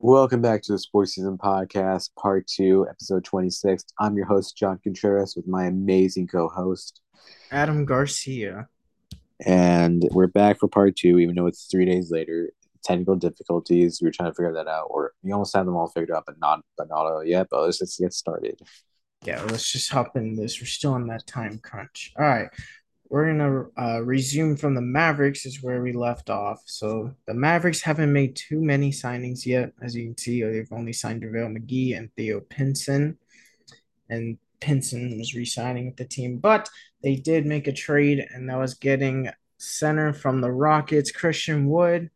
Welcome back to the Sports Season Podcast, Part 2, Episode 26. I'm your host, John Contreras, with my amazing co host. Adam Garcia. And we're back for Part 2, even though it's three days later. Technical difficulties, we are trying to figure that out, or we almost have them all figured out, but not but not all yet. But let's just get started. Yeah, let's just hop in this. We're still on that time crunch. All right we're gonna uh, resume from the Mavericks is where we left off. So the Mavericks haven't made too many signings yet, as you can see. They've only signed JaVale McGee and Theo Pinson, and Pinson was re-signing with the team. But they did make a trade, and that was getting center from the Rockets, Christian Wood.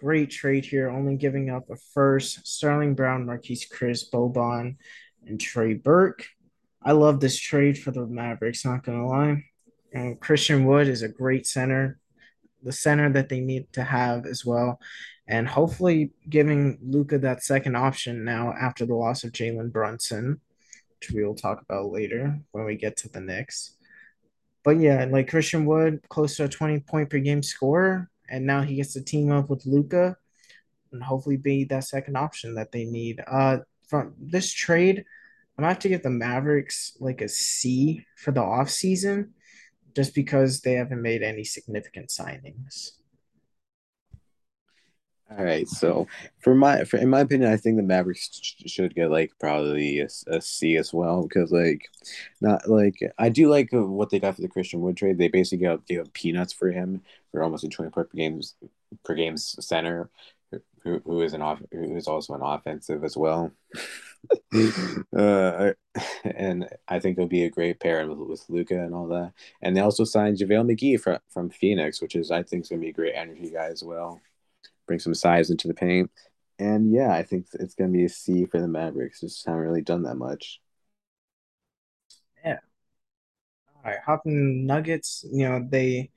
Great trade here, only giving up a first, Sterling Brown, Marquese Chriss, Boban, and Trey Burke. I love this trade for the Mavericks, not gonna lie. And Christian Wood is a great center, the center that they need to have as well. And hopefully giving Luka that second option now after the loss of Jalen Brunson, which we will talk about later when we get to the Knicks. But yeah, like Christian Wood, close to a 20 point per game scorer. And now he gets to team up with Luka and hopefully be that second option that they need. Uh from this trade, I'm gonna have to give the Mavericks like a C for the offseason just because they haven't made any significant signings. All right, so for my, for, in my opinion, I think the Mavericks should get like probably a, a C as well because like, not like I do like what they got for the Christian Wood trade. They basically got gave up peanuts for him for almost a twenty per games per games center, who, who is an off who is also an offensive as well. Uh, and I think they'll be a great pair with, with Luka and all that. And they also signed JaVale McGee from, from Phoenix, which is I think is gonna be a great energy guy as well. Bring some size into the paint. And yeah, I think it's gonna be a C for the Mavericks. Just haven't really done that much. Yeah. All right, hopping Nuggets. You know they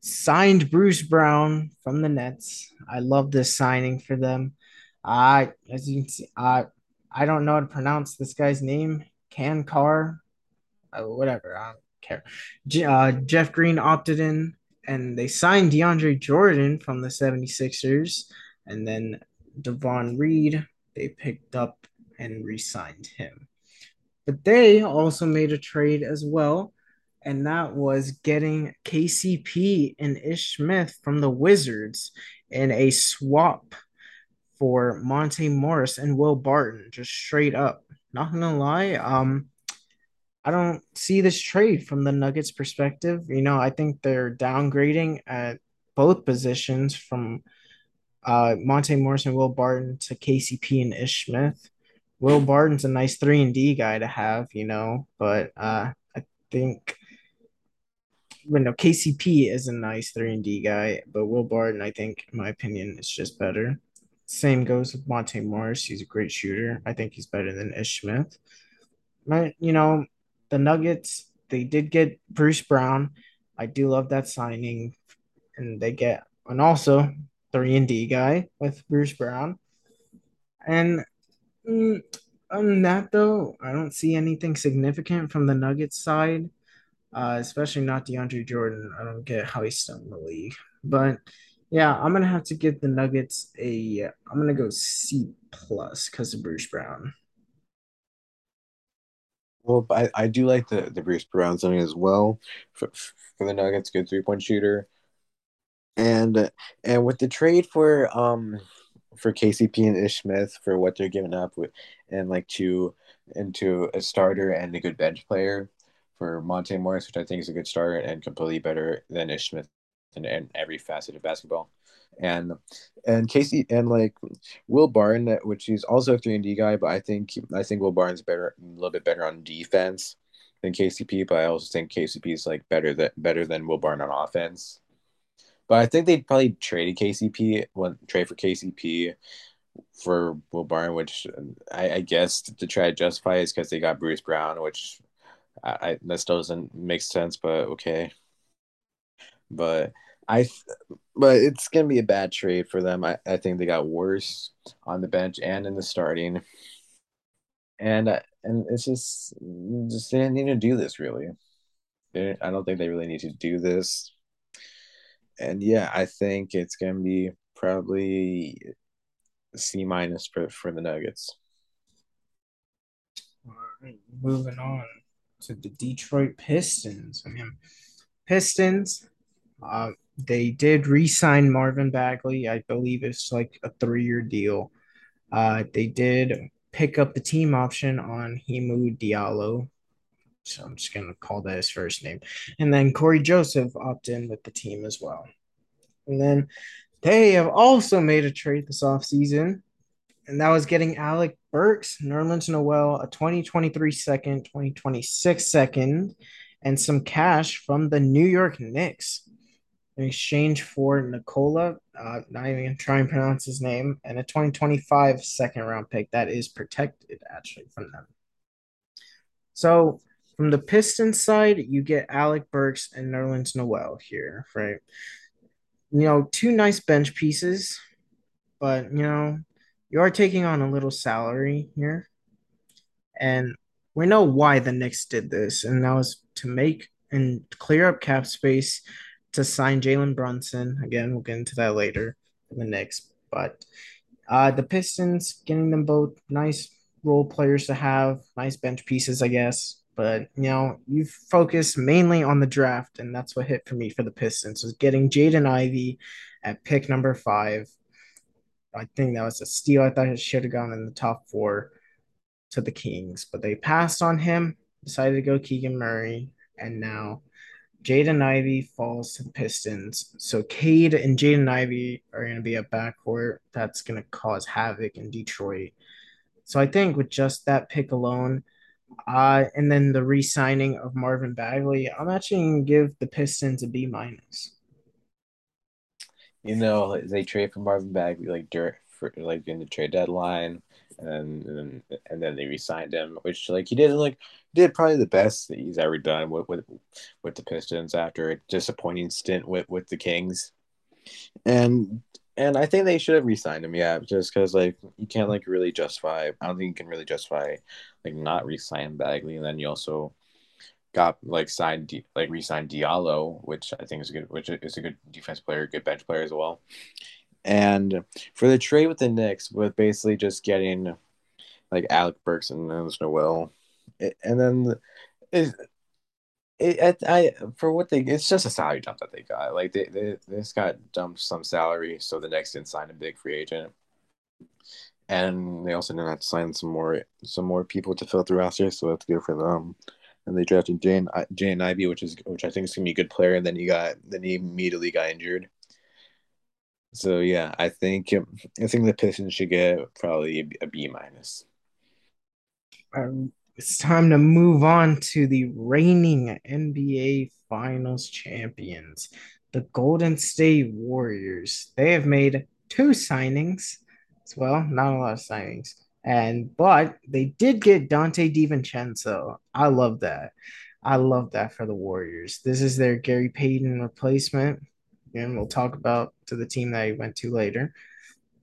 signed Bruce Brown from the Nets. I love this signing for them. I, as you can see, I, I don't know how to pronounce this guy's name. Can Carr, uh, whatever. I don't care. Uh, Jeff Green opted in, and they signed DeAndre Jordan from the 76ers. And then Devon Reed, they picked up and re signed him. But they also made a trade as well and that was getting KCP and Ish Smith from the Wizards in a swap for Monte Morris and Will Barton, just straight up. Not gonna lie, um, I don't see this trade from the Nuggets' perspective. You know, I think they're downgrading at both positions from uh, Monte Morris and Will Barton to KCP and Ish Smith. Will Barton's a nice three and D guy to have, you know, but uh, I think you know, KCP is a nice three and D guy, but Will Barton, I think, in my opinion, is just better. Same goes with Monte Morris. He's a great shooter. I think he's better than Ish Smith. But you know, the Nuggets, they did get Bruce Brown. I do love that signing. And they get and also three and D guy with Bruce Brown. And mm, on that though, I don't see anything significant from the Nuggets side uh, especially not DeAndre Jordan. I don't get how he's still in the league. But yeah, I'm gonna have to give the Nuggets a. I'm gonna go C plus because of Bruce Brown. Well, I, I do like the, the Bruce Brown signing as well for, for the Nuggets. Good three point shooter, and and with the trade for um for KCP and Ish Smith for what they're giving up with and like to into a starter and a good bench player for Monte Morris, which I think is a good start and completely better than Ish Smith in, in every facet of basketball. And and Casey and like Will Barton, which is also a three and D guy, but I think I think Will Barton's better a little bit better on defense than KCP, but I also think KCP is like better than better than Will Barton on offense. But I think they'd probably trade KCP when trade for KCP for Will Barton, which I, I guess to try to justify is because they got Bruce Brown, which I, I that still doesn't make sense, but okay. But I, but it's gonna be a bad trade for them. I, I think they got worse on the bench and in the starting, and uh, and it's just just they didn't need to do this really. I don't think they really need to do this. And yeah, I think it's gonna be probably C minus for for the Nuggets. Moving on to the Detroit Pistons. I mean, Pistons, uh, they did re-sign Marvin Bagley. I believe it's like a three-year deal. Uh, they did pick up the team option on Himu Diallo. So I'm just gonna call that his first name. And then Cory Joseph opted in with the team as well. And then they have also made a trade this offseason, and that was getting Alec Burks, Nerlens Noel, a 2023 second, 2026 second, and some cash from the New York Knicks in exchange for Nikola, uh, not even gonna try and pronounce his name, and a 2025 second round pick that is protected actually from them. So from the Pistons side, you get Alec Burks and Nerlens Noel here, right? You know, two nice bench pieces, but you know, you are taking on a little salary here. And we know why the Knicks did this, and that was to make and clear up cap space to sign Jalen Brunson. Again, we'll get into that later in the Knicks. But uh, the Pistons getting them both nice role players to have, nice bench pieces, I guess. But you know, you focus mainly on the draft, and that's what hit for me for the Pistons was getting Jaden Ivey at pick number five. I think that was a steal. I thought it should have gone in the top four to the Kings, but they passed on him, decided to go Keegan Murray, and now Jaden Ivey falls to the Pistons. So Cade and Jaden Ivey are going to be a backcourt that's going to cause havoc in Detroit. So I think with just that pick alone, uh, and then the re-signing of Marvin Bagley, I'm actually going to give the Pistons a B minus. You know, they trade for Marvin Bagley like dirt for like in the trade deadline, and then and then they re-signed him, which like he did like did probably the best that he's ever done with with, with the Pistons after a disappointing stint with with the Kings, and and I think they should have re-signed him, yeah, just because like you can't like really justify. I don't think you can really justify like not re-sign Bagley, and then you also got like signed like re-signed Diallo, which I think is a good, which is a good defense player, good bench player as well. And for the trade with the Knicks, with basically just getting like Alec Burks and Noel, and then it, it, I for what they it's just a salary dump that they got. Like they, they, they just got dumped some salary, so the Knicks didn't sign a big free agent, and they also didn't have to sign some more some more people to fill out the roster, so that's good for them. And they drafted Jane Jane Ivey, which is which I think is gonna be a good player. And then he got then he immediately got injured. So yeah, I think I think the Pistons should get probably a B minus. Um, it's time to move on to the reigning NBA Finals champions, the Golden State Warriors. They have made two signings as well, not a lot of signings. And but they did get Donte DiVincenzo. I love that. I love that for the Warriors. This is their Gary Payton replacement. And we'll talk about to the team that he went to later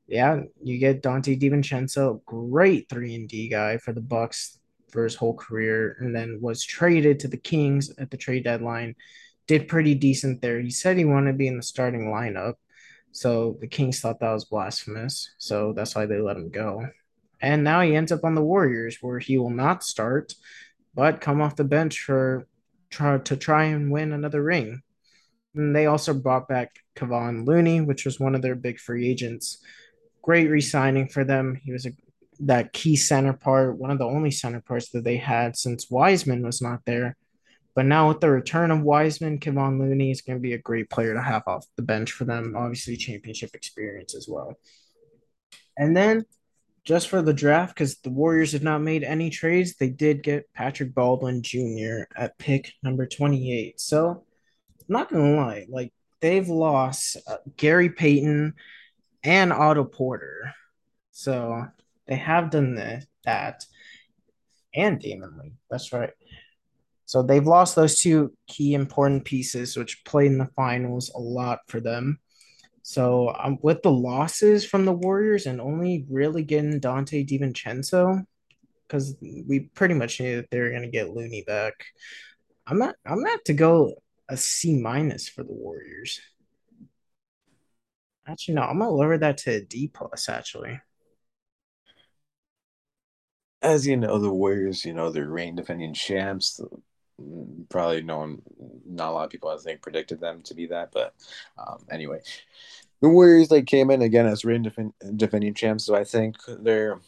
yeah, you get Donte DiVincenzo, great three and D guy for the Bucks for his whole career, and then was traded to the Kings at the trade deadline. Did pretty decent there. He said he wanted to be in the starting lineup, so the Kings thought that was blasphemous. So that's why they let him go. And now he ends up on the Warriors, where he will not start, but come off the bench for try to try and win another ring. And they also brought back Kevon Looney, which was one of their big free agents. Great re-signing for them. He was a that key center part, one of the only center parts that they had since Wiseman was not there. But now with the return of Wiseman, Kevon Looney is going to be a great player to have off the bench for them. Obviously, championship experience as well. And then just for the draft, because the Warriors have not made any trades, they did get Patrick Baldwin Jr. at pick number 28. So, I'm not going to lie, like they've lost uh, Gary Payton and Otto Porter. So they have done that. And Damion Lee. That's right. So they've lost those two key important pieces, which played in the finals a lot for them. So um, with the losses from the Warriors and only really getting Donte DiVincenzo, because we pretty much knew that they were going to get Looney back. I'm not. I'm not to go a C minus for the Warriors. Actually, no. I'm gonna lower that to a D plus. Actually. As you know, the Warriors, you know, they're reigning defending champs. Probably no one, not a lot of people, I think, predicted them to be that. But um, anyway, the Warriors like came in again as reigning defend, defending champs. So I think their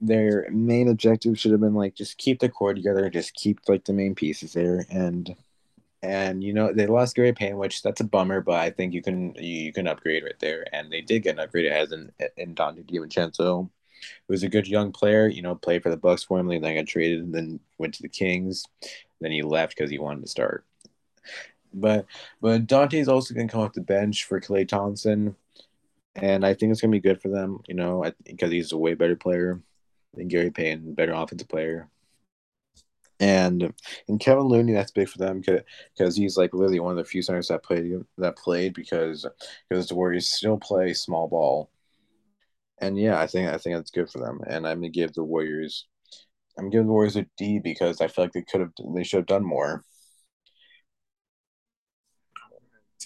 their main objective should have been like just keep the core together, just keep like the main pieces there, and and you know they lost Gary Payne, which that's a bummer. But I think you can you, you can upgrade right there, and they did get an upgrade as in in Donte DiVincenzo was a good young player. You know, played for the Bucks formerly, then got traded, and then went to the Kings. Then he left because he wanted to start. But but Donte's also going to come off the bench for Klay Thompson, and I think it's going to be good for them. You know, because he's a way better player than Gary Payne, better offensive player. And and Kevin Looney, that's big for them because he's like literally one of the few centers that played that played because because the Warriors still play small ball and yeah, I think I think that's good for them. And I'm gonna give the Warriors, I'm giving the Warriors a D because I feel like they could have, they should have done more.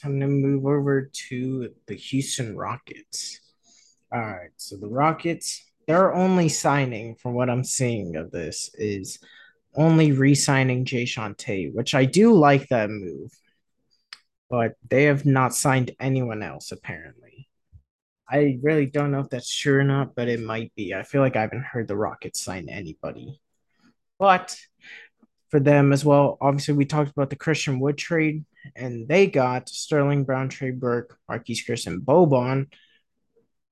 Time to move over to the Houston Rockets. All right, so the Rockets, their only signing, from what I'm seeing of this, is only re-signing Jae'Sean Tate, which I do like that move, but they have not signed anyone else apparently. I really don't know if that's true or not, but it might be. I feel like I haven't heard the Rockets sign anybody. But for them as well, obviously we talked about the Christian Wood trade, and they got Sterling Brown, Trey Burke, Marquese Chriss, and Boban.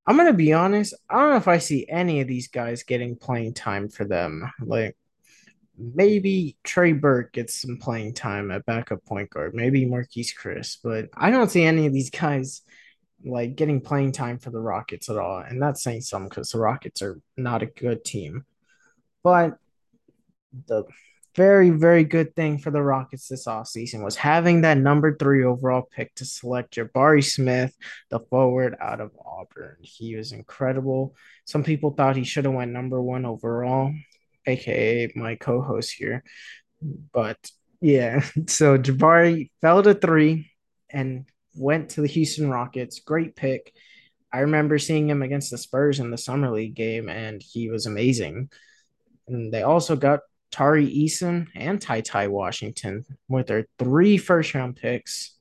I'm gonna be honest. I don't know if I see any of these guys getting playing time for them. Like maybe Trey Burke gets some playing time at backup point guard, maybe Marquese Chriss, but I don't see any of these guys like getting playing time for the Rockets at all. And that's saying something because the Rockets are not a good team. But the very, very good thing for the Rockets this offseason was having that number three overall pick to select Jabari Smith, the forward out of Auburn. He was incredible. Some people thought he should have went number one overall, aka my co-host here. But yeah, so Jabari fell to three and went to the Houston Rockets. Great pick. I remember seeing him against the Spurs in the summer league game, and he was amazing. And they also got Tari Eason and Ty Ty Washington with their three first round picks.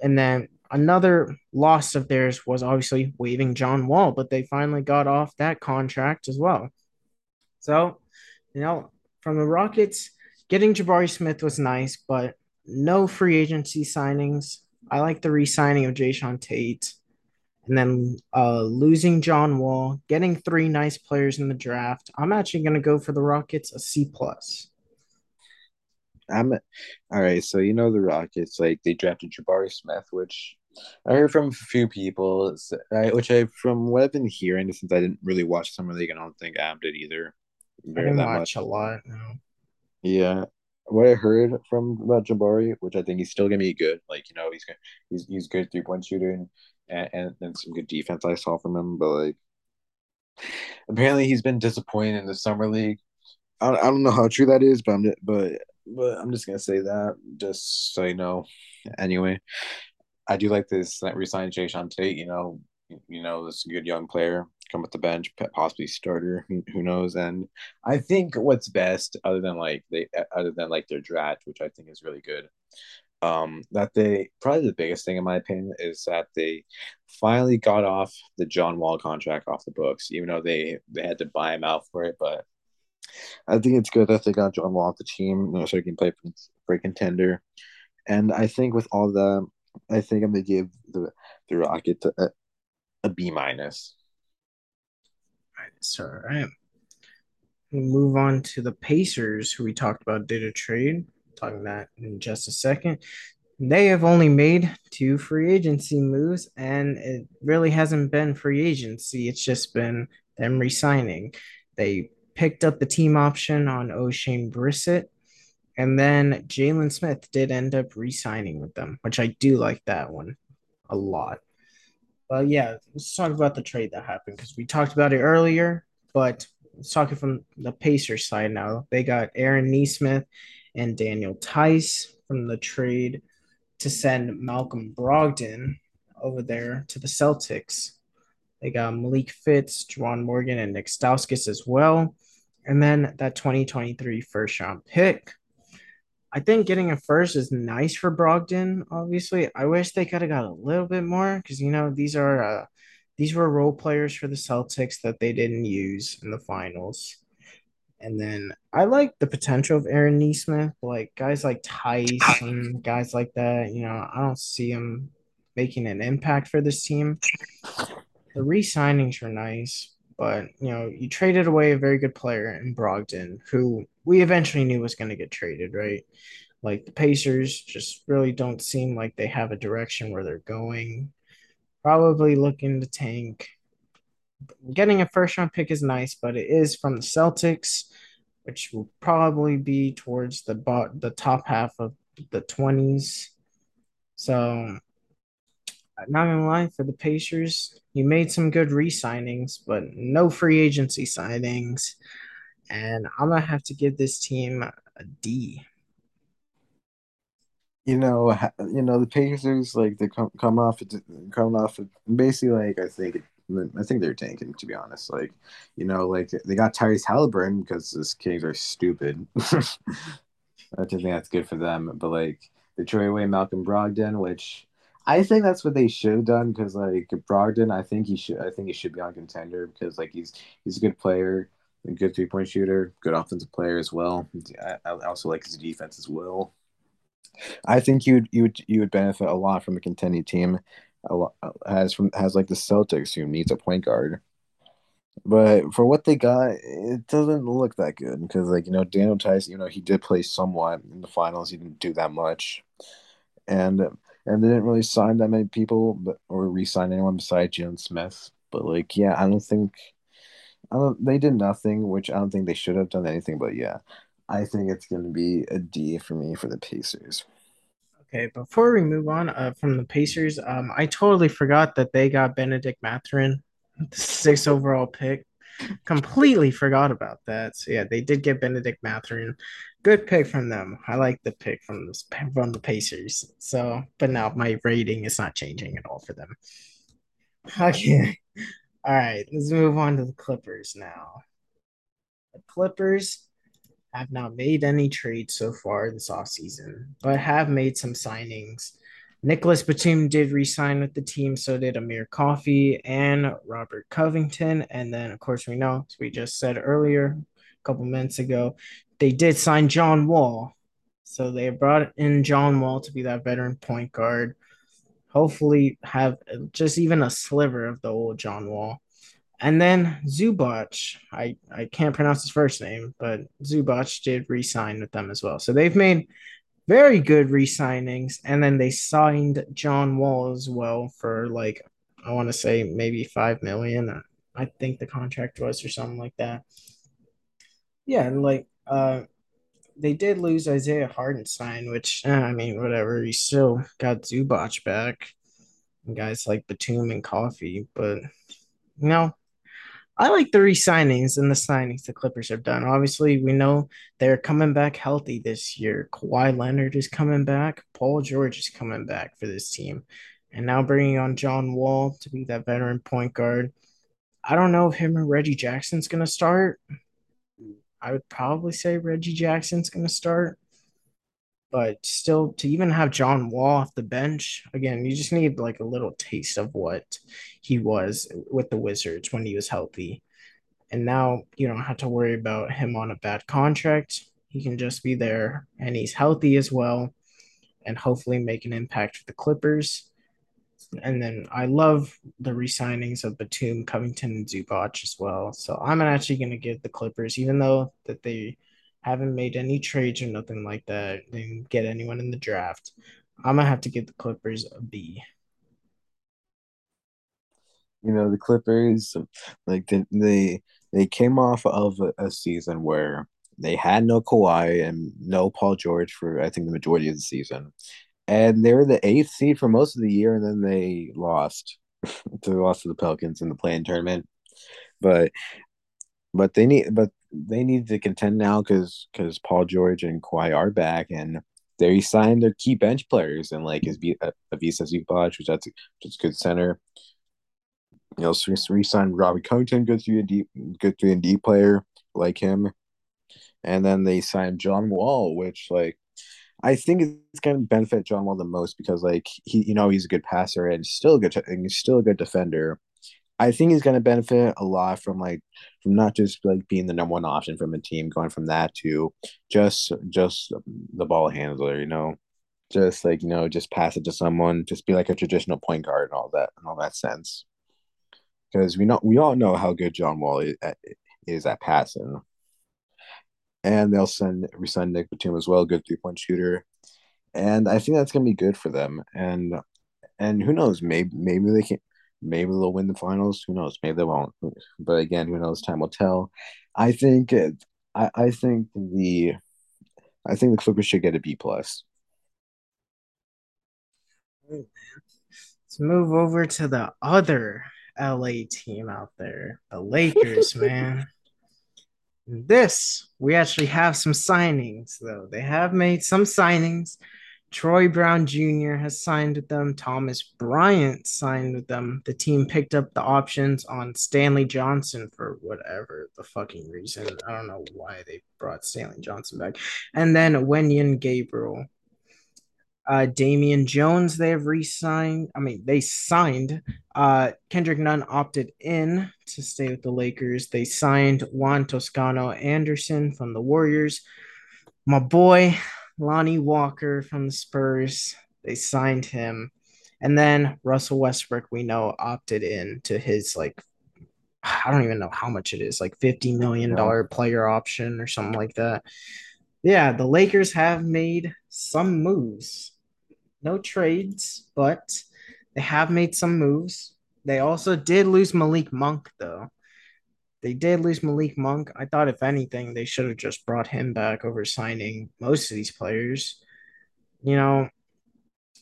And then another loss of theirs was obviously waiving John Wall, but they finally got off that contract as well. So, you know, from the Rockets, getting Jabari Smith was nice, but no free agency signings. I like the re-signing of Jae'Sean Tate, and then uh, losing John Wall, getting three nice players in the draft. I'm actually going to go for the Rockets a C plus. I'm all right. So you know the Rockets, like they drafted Jabari Smith, which I heard from a few people, which I from what I've been hearing since I didn't really watch summer league, and I don't think Ab did either. I didn't watch much. a lot. No. Yeah, what I heard from about Jabari, which I think he's still gonna be good. Like you know, he's he's he's good three point shooter and, and and some good defense I saw from him. But like, apparently he's been disappointed in the summer league. I, I don't know how true that is, but I'm but but I'm just gonna say that just so you know. Anyway, I do like this resign Jae'Sean Tate. You know, you know, this good young player come with the bench, possibly starter. Who knows? And I think what's best, other than like they, other than like their draft, which I think is really good, um, that they probably the biggest thing in my opinion is that they finally got off the John Wall contract off the books, even though they they had to buy him out for it. But I think it's good that they got John Wall off the team, you know, so he can play for, a contender. And I think with all that, I think I'm gonna give the the Rockets a, a B minus. All right. We'll move on to the Pacers, who we talked about did a trade. Talking that in just a second. They have only made two free agency moves, and it really hasn't been free agency. It's just been them resigning. They picked up the team option on O'Shane Brissett, and then Jalen Smith did end up re-signing with them, which I do like that one a lot. But yeah, let's talk about the trade that happened because we talked about it earlier. But let's talk it from the Pacers side now. They got Aaron Nesmith and Daniel Theis from the trade to send Malcolm Brogdon over there to the Celtics. They got Malik Fitts, Juwan Morgan, and Nick Stauskas as well. And then that 2023 first round pick. I think getting a first is nice for Brogdon. Obviously, I wish they could have got a little bit more because you know these are uh, these were role players for the Celtics that they didn't use in the finals. And then I like the potential of Aaron Nesmith, like guys like Theis and guys like that. You know, I don't see him making an impact for this team. The re-signings were nice, but you know, you traded away a very good player in Brogdon, who we eventually knew was going to get traded, right? Like the Pacers just really don't seem like they have a direction where they're going. Probably looking to tank. Getting a first round pick is nice, but it is from the Celtics, which will probably be towards the bot the top half of the 20s. So not gonna lie, for the Pacers, you made some good re-signings, but no free agency signings. And I'm gonna have to give this team a D. You know, you know the Pacers like they come come off coming off basically like I think I think they're tanking to be honest. Like, you know, like they got Tyrese Haliburton because the Kings are stupid. I don't think that's good for them. But like they trade away Malcolm Brogdon, which I think that's what they should have done because like Brogdon, I think he should. I think he should be on contender because like he's he's a good player, a good three point shooter, good offensive player as well. I, I also like his defense as well. I think you would you would you would benefit a lot from a contending team. A lot, has from has like the Celtics who needs a point guard. But for what they got, it doesn't look that good because, like you know, Daniel Theis, you know, he did play somewhat in the finals. He didn't do that much, and and they didn't really sign that many people, but or re-sign anyone besides Jalen Smith. But like, yeah, I don't think, I don't. They did nothing, which I don't think they should have done anything. But yeah, I think it's going to be a D for me for the Pacers. Okay, before we move on uh, from the Pacers, um, I totally forgot that they got Benedict Mathurin, the sixth overall pick. Completely forgot about that. So yeah, they did get Benedict Mathurin. Good pick from them. I like the pick from this, from the Pacers. So, but now my rating is not changing at all for them. Okay. All right, let's move on to the Clippers now. The Clippers have not made any trades so far this offseason, but have made some signings. Nicolas Batum did resign with the team, so did Amir Coffey and Robert Covington. And then, of course, we know, as we just said earlier, a couple minutes ago, they did sign John Wall. So they brought in John Wall to be that veteran point guard. Hopefully, have just even a sliver of the old John Wall. And then Zubac, I, I can't pronounce his first name, but Zubac did re-sign with them as well. So they've made very good re-signings. And then they signed John Wall as well for like I want to say maybe five million. I think the contract was or something like that. Yeah, and like uh they did lose Isaiah Hartenstein, which eh, I mean, whatever. He still got Zubac back. And guys like Batum and Coffey, but you know, I like the re-signings and the signings the Clippers have done. Obviously, we know they're coming back healthy this year. Kawhi Leonard is coming back. Paul George is coming back for this team. And now bringing on John Wall to be that veteran point guard. I don't know if him or Reggie Jackson's to start. I would probably say Reggie Jackson's going to start. But still, to even have John Wall off the bench, again, you just need like a little taste of what he was with the Wizards when he was healthy. And now you don't have to worry about him on a bad contract. He can just be there and he's healthy as well and hopefully make an impact for the Clippers. And then I love the re-signings of Batum, Covington, and Zubac as well. So I'm actually going to give the Clippers, even though that they haven't made any trades or nothing like that. They didn't get anyone in the draft. I'm gonna have to give the Clippers a B. You know, the Clippers, like they they, came off of a season where they had no Kawhi and no Paul George for I think the majority of the season, and they were the eighth seed for most of the year, and then they lost. they lost to the Pelicans in the play-in tournament, but but they need but they need to contend now because because Paul George and Kawhi are back and they signed their key bench players and like his uh, Ivica Zubac, which that's is good center. You know, re-signed Robbie Covington, good three and D, good three and D player. like him. And then they signed John Wall, which like I think it's going to benefit John Wall the most because like he, you know, he's a good passer and still a good, and he's still a good defender. I think he's going to benefit a lot from like from not just like being the number one option from a team, going from that to just just the ball handler, you know, just like you know, just pass it to someone, just be like a traditional point guard and all that and all that sense. Because we know we all know how good John Wall is at, is at passing, and they'll send resign Nick Batum as well, good three point shooter, and I think that's gonna be good for them. And and who knows, maybe maybe they can Maybe they'll win the finals. Who knows? Maybe they won't. But again, who knows? Time will tell. I think it, I, I think the I think the Clippers should get a B plus. Let's move over to the other LA team out there, the Lakers, man. This we actually have some signings though. They have made some signings. Troy Brown Jr. has signed with them. Thomas Bryant signed with them. The team picked up the options on Stanley Johnson for whatever the fucking reason. I don't know why they brought Stanley Johnson back. And then Wenyen Gabriel. Uh, Damian Jones, they have re signed. I mean, they signed. Uh, Kendrick Nunn opted in to stay with the Lakers. They signed Juan Toscano Anderson from the Warriors. My boy, Lonnie Walker from the Spurs. They signed him. And then Russell Westbrook, we know, opted in to his like I don't even know how much it is, like $50 million player option or something like that. Yeah, the Lakers have made some moves. No trades, but they have made some moves. They also did lose Malik Monk, though. They did lose Malik Monk. I thought, if anything, they should have just brought him back over signing most of these players. You know,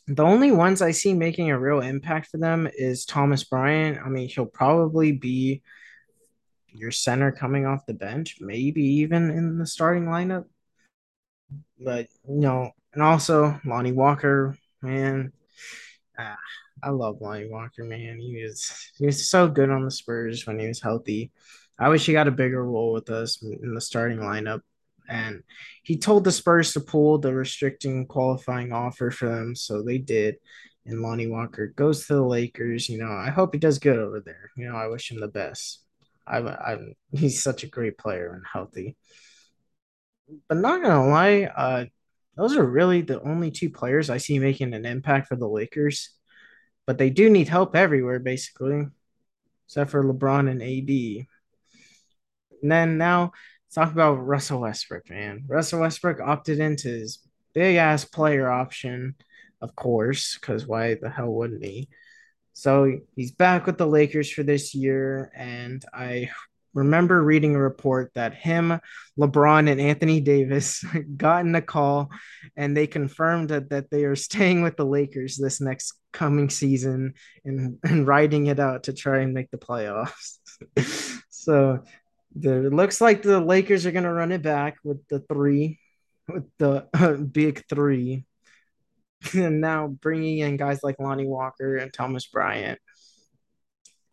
the only ones I see making a real impact for them is Thomas Bryant. I mean, he'll probably be your center coming off the bench, maybe even in the starting lineup. But, you know, and also Lonnie Walker, man. Ah, I love Lonnie Walker, man. He was he was so good on the Spurs when he was healthy. I wish he got a bigger role with us in the starting lineup. And he told the Spurs to pull the restricting qualifying offer for them, so they did. And Lonnie Walker goes to the Lakers. You know, I hope he does good over there. You know, I wish him the best. I, I, he's such a great player and healthy. But not gonna lie, uh, those are really the only two players I see making an impact for the Lakers. But they do need help everywhere, basically, except for LeBron and AD. And then now let's talk about Russell Westbrook, man. Russell Westbrook opted into his big ass player option, of course, because why the hell wouldn't he? So he's back with the Lakers for this year, and I remember reading a report that him, LeBron, and Anthony Davis got in a call and they confirmed that, that they are staying with the Lakers this next coming season and, and riding it out to try and make the playoffs. so the, it looks like the Lakers are going to run it back with the three, with the uh, big three. and now bringing in guys like Lonnie Walker and Thomas Bryant.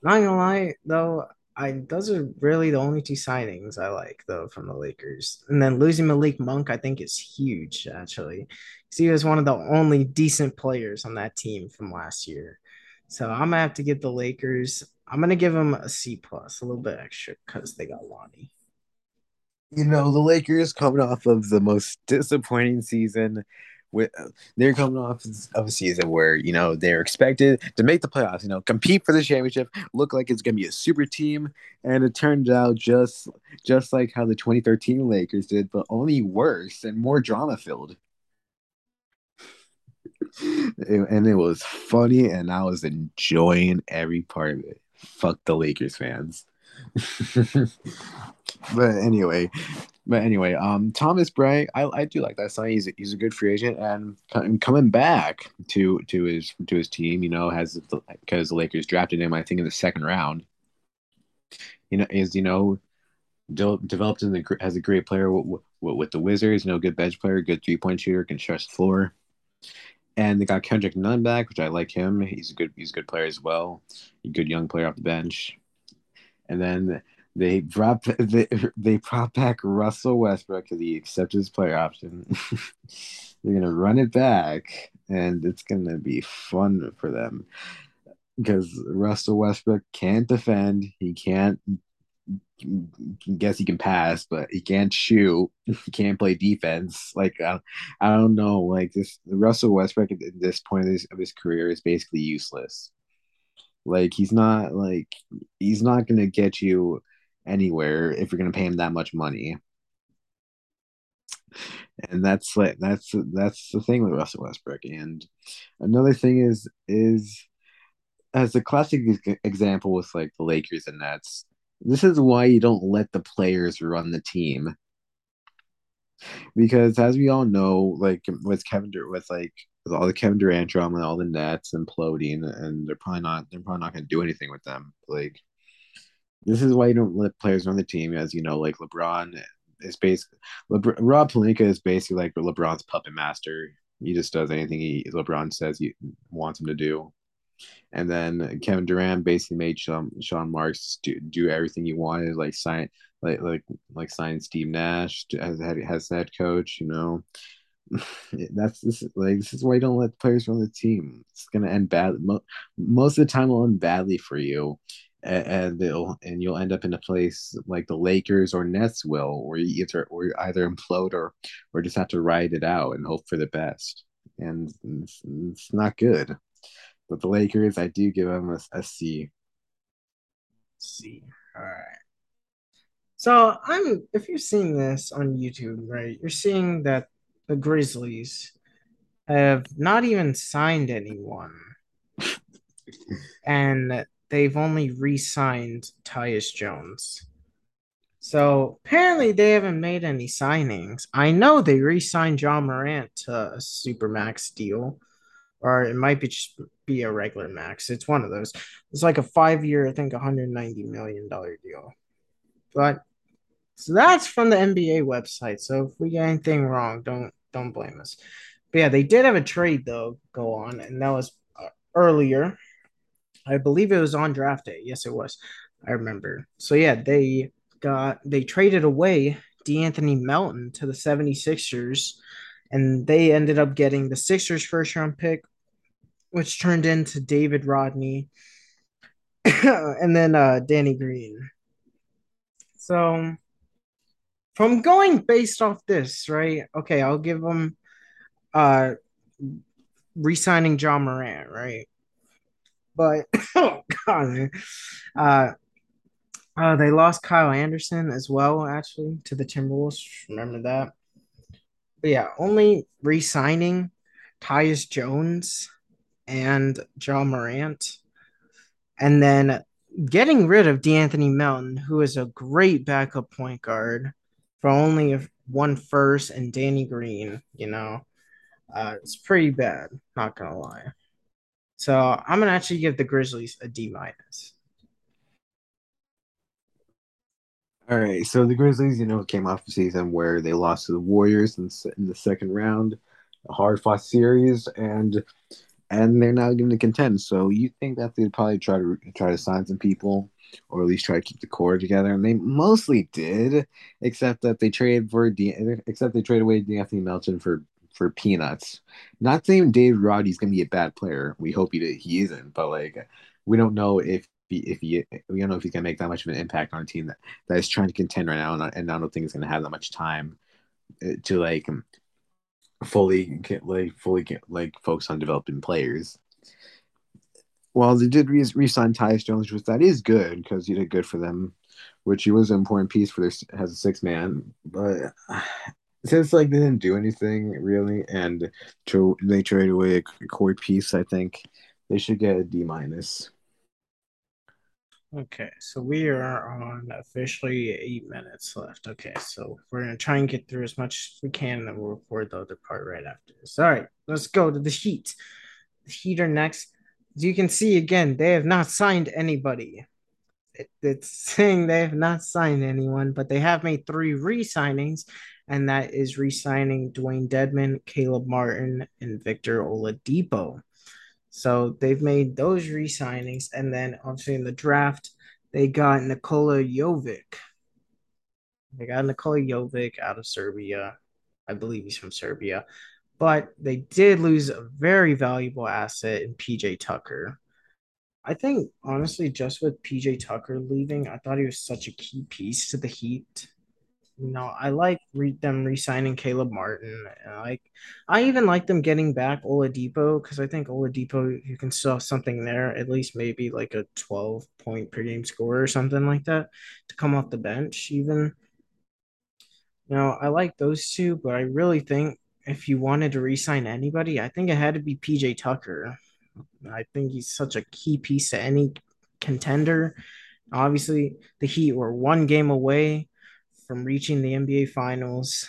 Not gonna lie though, I those are really the only two signings I like though from the Lakers. And then losing Malik Monk, I think is huge actually. he was one of the only decent players on that team from last year. So I'm gonna have to give the Lakers I'm gonna give them a C plus, a little bit extra because they got Lonnie. You know, the Lakers coming off of the most disappointing season. With uh, they're coming off of a season where you know they're expected to make the playoffs, you know, compete for the championship, look like it's gonna be a super team, and it turned out just just like how the 2013 Lakers did, but only worse and more drama filled. and it was funny, and I was enjoying every part of it fuck the Lakers fans. but anyway, but anyway, um, Thomas Bryant, I, I do like that sign. He's a, he's a good free agent, and coming back to to his to his team, you know, has because the Lakers drafted him, I think, in the second round. You know, is you know, de- developed in the as a great player with, with the Wizards. You know, good bench player, good three point shooter, can stretch the floor and they got Kendrick Nunn back, which I like him. He's a good he's a good player as well. A good young player off the bench. and then they brought they, they brought back Russell Westbrook because he accepted his player option. They're gonna run it back, and it's gonna be fun for them because Russell Westbrook can't defend. He can't. Guess he can pass, but he can't shoot. He can't play defense. Like I, I don't know. Like this, Russell Westbrook at this point of his, of his career is basically useless. Like he's not like he's not gonna get you anywhere if you're gonna pay him that much money. And that's like that's that's the thing with Russell Westbrook. And another thing is is as a classic example with like the Lakers and Nets. This is why you don't let the players run the team. Because as we all know, like with Kevin Durant, with like with all the Kevin Durant drama and all the Nets imploding, and they're probably not they're probably not going to do anything with them. Like this is why you don't let players run the team, as you know, like LeBron is basically LeBron, Rob Pelinka is basically like LeBron's puppet master. He just does anything he LeBron says he wants him to do. And then Kevin Durant basically made Sean, Sean Marks do, do everything he wanted, like sign like like like sign Steve Nash as head as head coach. You know, that's this like this is why you don't let players run the team. It's gonna end bad. Most of the time, it'll end badly for you, and it'll and you'll end up in a place like the Lakers or Nets will, where you either or you either implode or or just have to ride it out and hope for the best. And it's, it's not good. But the Lakers, I do give them a, a C. C. All right. So I'm if you're seeing this on YouTube, right, you're seeing that the Grizzlies have not even signed anyone. and they've only re-signed Tyus Jones. So apparently they haven't made any signings. I know they re-signed John Morant to a supermax deal, or it might be just be a regular max. It's one of those. It's like a five year, I think, 190 million dollar deal. But so that's from the NBA website. So if we get anything wrong, don't don't blame us. But yeah, they did have a trade though go on, and that was uh, earlier. I believe it was on draft day. Yes, it was. I remember. So yeah, they got they traded away De'Anthony Melton to the 76ers and they ended up getting the Sixers first round pick, which turned into David Rodney and then uh, Danny Green. So, from going based off this, right? Okay, I'll give them uh re-signing Ja Morant, right? But oh god, uh, uh, they lost Kyle Anderson as well, actually, to the Timberwolves. Remember that? But yeah, only re-signing Tyus Jones and Ja Morant, and then getting rid of D'Anthony Melton, who is a great backup point guard for only one first, and Danny Green. You know, uh, it's pretty bad. Not gonna lie. So I'm gonna actually give the Grizzlies a D minus. All right, so the Grizzlies, you know, came off a season where they lost to the Warriors in, in the second round, a hard fought series, and and they're now going to contend. So you think that they'd probably try to try to sign some people, or at least try to keep the core together, and they mostly did, except that they traded for De- except they traded away De'Anthony Melton for for peanuts. Not saying Dave Roddy's to be a bad player. We hope he he isn't, but like we don't know if he, if he we don't know if he's gonna make that much of an impact on a team that, that is trying to contend right now, and, and I don't think he's gonna have that much time uh, to like fully get like fully get like focus on developing players. Well, they did re- re-sign Tyus Jones, which that is good because he did good for them, which he was an important piece for their as a six man. But since like they didn't do anything really, and they traded away a core piece, I think they should get a D minus. Okay, so we are on officially eight minutes left. Okay, so we're gonna try and get through as much as we can, and then we'll record the other part right after this. All right, let's go to the Heat. The Heat are next. As you can see, again, they have not signed anybody. It, it's saying they have not signed anyone, but they have made three re-signings, and that is re-signing Dewayne Dedmon, Caleb Martin, and Victor Oladipo. So they've made those re-signings, and then obviously in the draft, they got Nikola Jovic. They got Nikola Jovic out of Serbia. I believe he's from Serbia. But they did lose a very valuable asset in PJ Tucker. I think honestly, just with PJ Tucker leaving, I thought he was such a key piece to the Heat. You know, I like re- them re-signing Caleb Martin. Like, I even like them getting back Oladipo because I think Oladipo you can still have something there, at least maybe like a twelve point per game score or something like that to come off the bench. Even you know, I like those two, but I really think if you wanted to re-sign anybody, I think it had to be PJ Tucker. I think he's such a key piece to any contender. Obviously, the Heat were one game away from reaching the NBA Finals.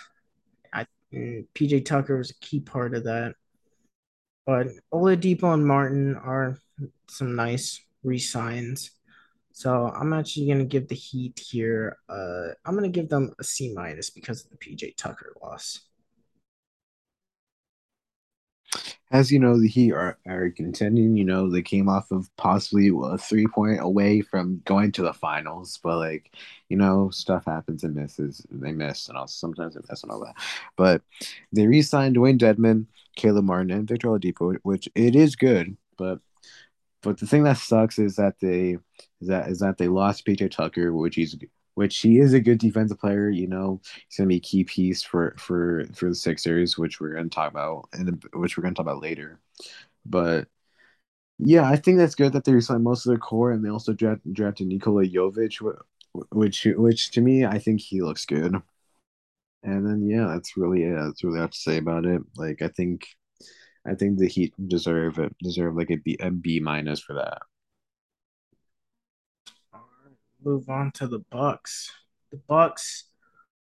I PJ Tucker was a key part of that. But Oladipo and Martin are some nice re-signs. So I'm actually gonna give the Heat here. Uh, I'm gonna give them a C minus because of the PJ Tucker loss. As you know, the Heat are, are contending. You know, they came off of possibly a three point away from going to the finals, but like, you know, stuff happens and misses. They miss, and also sometimes they miss and all that. But they re-signed Dewayne Dedmon, Caleb Martin, and Victor Oladipo, which it is good. But but the thing that sucks is that they is that is that they lost PJ Tucker, which he's which he is a good defensive player. You know, he's gonna be a key piece for for for the Sixers, which we're gonna talk about and which we're gonna talk about later. But yeah, I think that's good that they resigned most of their core, and they also draft, drafted Nikola Jovic, which which to me I think he looks good. And then yeah, that's really it. That's really have to say about it. Like I think, I think the Heat deserve it. Deserve like a B a B minus for that move on to the Bucks. The Bucks,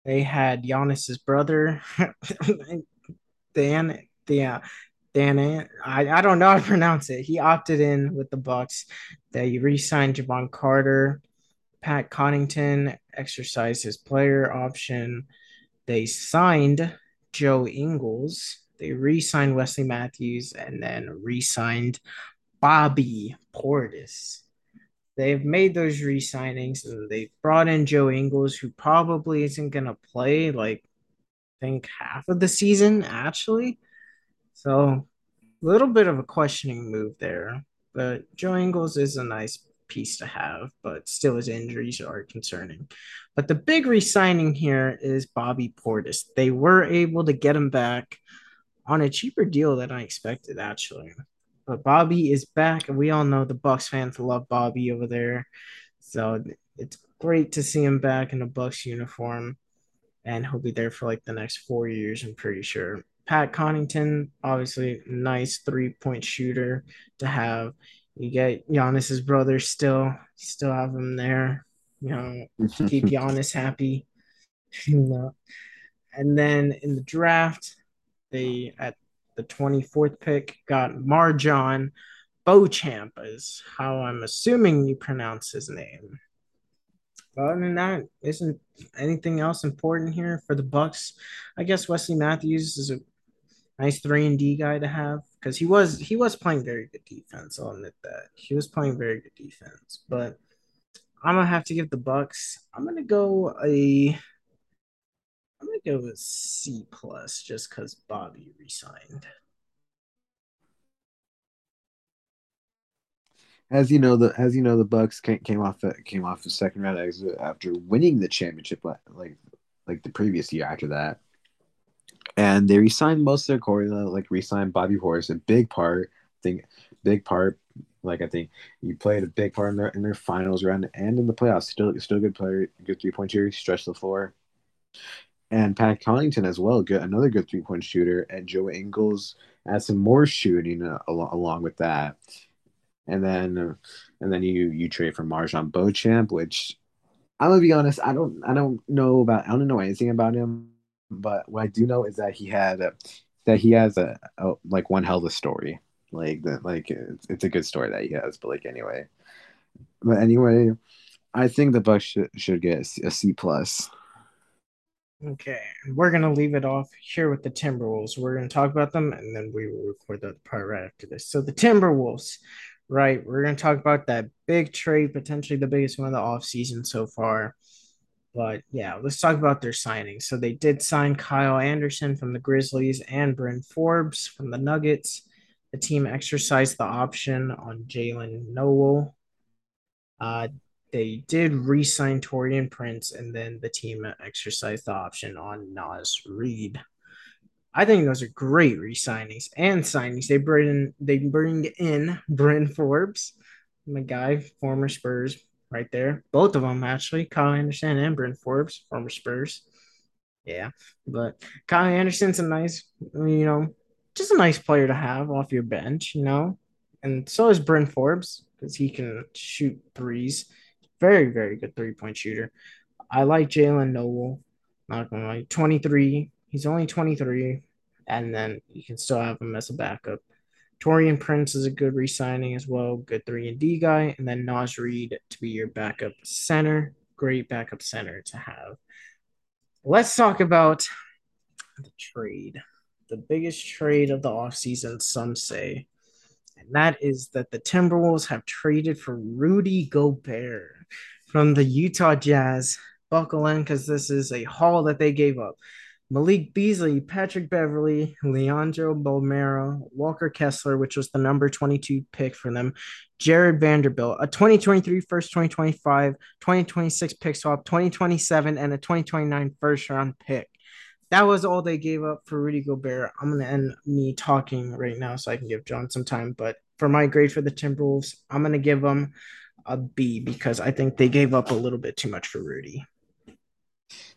they had Giannis's brother, Dan. Yeah, Dan. I, I don't know how to pronounce it. He opted in with the Bucks. They re-signed Jevon Carter. Pat Connaughton exercised his player option. They signed Joe Ingles. They re-signed Wesley Matthews and then re-signed Bobby Portis they've made those re-signings and they brought in Joe Ingles, who probably isn't gonna play like I think half of the season actually. So a little bit of a questioning move there. But Joe Ingles is a nice piece to have, but still his injuries are concerning. But the big re-signing here is Bobby Portis. They were able to get him back on a cheaper deal than I expected, actually. But Bobby is back, and we all know the Bucks fans love Bobby over there. So it's great to see him back in a Bucks uniform, and he'll be there for like the next four years. I'm pretty sure. Pat Connaughton, obviously, nice three point shooter to have. You get Giannis's brother still, still have him there. You know, keep Giannis happy. you know. And then in the draft, they at the 24th pick got MarJon Beauchamp, is how I'm assuming you pronounce his name. other than that, isn't anything else important here for the Bucks? I guess Wesley Matthews is a nice three and D guy to have because he was he was playing very good defense. I'll admit that he was playing very good defense, but I'm gonna have to give the Bucks. I'm gonna go a I'm gonna go with C plus just because Bobby resigned. As you know, the as you know, the Bucks came off the, came off the second round exit after winning the championship like like the previous year after that, and they resigned most of their core. Like resigned Bobby Horse, a big part. I think big part. Like I think he played a big part in their in their finals run and in the playoffs. Still, still good player, good three point shooter, stretch the floor and Pat Connaughton as well, good another good three point shooter, and Joe Ingles adds some more shooting uh, along, along with that. And then, uh, and then you you trade for MarJon Beauchamp, which I'm gonna be honest, I don't I don't know about I don't know anything about him, but what I do know is that he had a, that he has a, a like one hell of a story, like that like it's, it's a good story that he has. But like anyway, but anyway, I think the Bucks should should get a C plus. Okay, we're gonna leave it off here with the Timberwolves. We're gonna talk about them, and then we will record the part right after this. So the Timberwolves right, we're to talk about that big trade, potentially the biggest one of the offseason so far. But yeah, let's talk about their signings. So they did sign Kyle Anderson from the Grizzlies and Bryn Forbes from the Nuggets. The team exercised the option on Jaylen Nowell. Uh, they did re-sign Taurean Prince, and then the team exercised the option on Naz Reid. I think those are great re-signings and signings. They bring in, they bring in Bryn Forbes, my guy, former Spurs, right there. Both of them actually, Kyle Anderson and Bryn Forbes, former Spurs. Yeah, but Kyle Anderson's a nice, you know, just a nice player to have off your bench, you know, and so is Bryn Forbes because he can shoot threes. Very, very good three point shooter. I like Jaylen Nowell. Not gonna lie, 23. He's only 23, and then you can still have him as a backup. Taurean Prince is a good re-signing as well, good three and D guy, and then Naz Reid to be your backup center. Great backup center to have. Let's talk about the trade. The biggest trade of the offseason, some say. And that is that the Timberwolves have traded for Rudy Gobert from the Utah Jazz. Buckle in because this is a haul that they gave up. Malik Beasley, Patrick Beverley, Leandro Bolmaro, Walker Kessler, which was the number 22 pick for them, Jarred Vanderbilt, a 2023 first, 2025, 2026 pick swap, 2027, and a 2029 first round pick. That was all they gave up for Rudy Gobert. I'm going to end me talking right now so I can give John some time. But for my grade for the Timberwolves, I'm going to give them a B because I think they gave up a little bit too much for Rudy.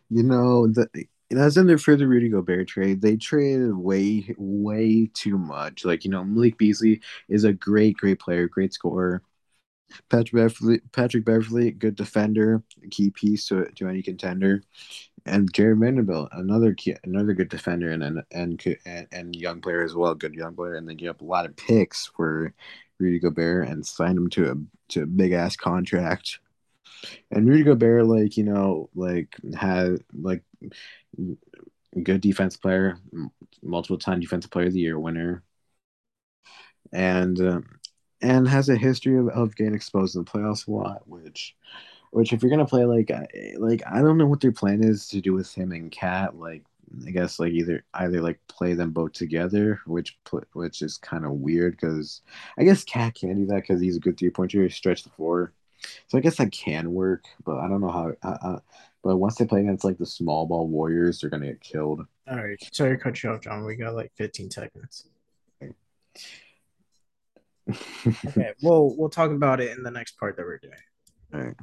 You know, the as in their for the Rudy Gobert trade, they traded way, way too much. Like, you know, Malik Beasley is a great, great player, great scorer. Patrick Beverley, Patrick Beverley, good defender, key piece to, to any contender, and Jarred Vanderbilt, another key, another good defender and and, and and young player as well, good young player, and they give up a lot of picks for Rudy Gobert and signed him to a to a big ass contract. And Rudy Gobert, like you know, like had like good defense player, multiple time defensive player of the year winner, and uh, and has a history of, of getting exposed in the playoffs a lot. Which, which if you're gonna play like like I don't know what their plan is to do with him and KAT. Like I guess like either either like play them both together, which which is kind of weird because I guess KAT can do that because he's a good three point shooter, stretch the floor. So I guess that can work, but I don't know how. Uh, but once they play against like the small ball Warriors, they're gonna get killed. All right, sorry to cut you off, John. We got like 15 seconds. Okay. okay, we'll we'll talk about it in the next part that we're doing. All right.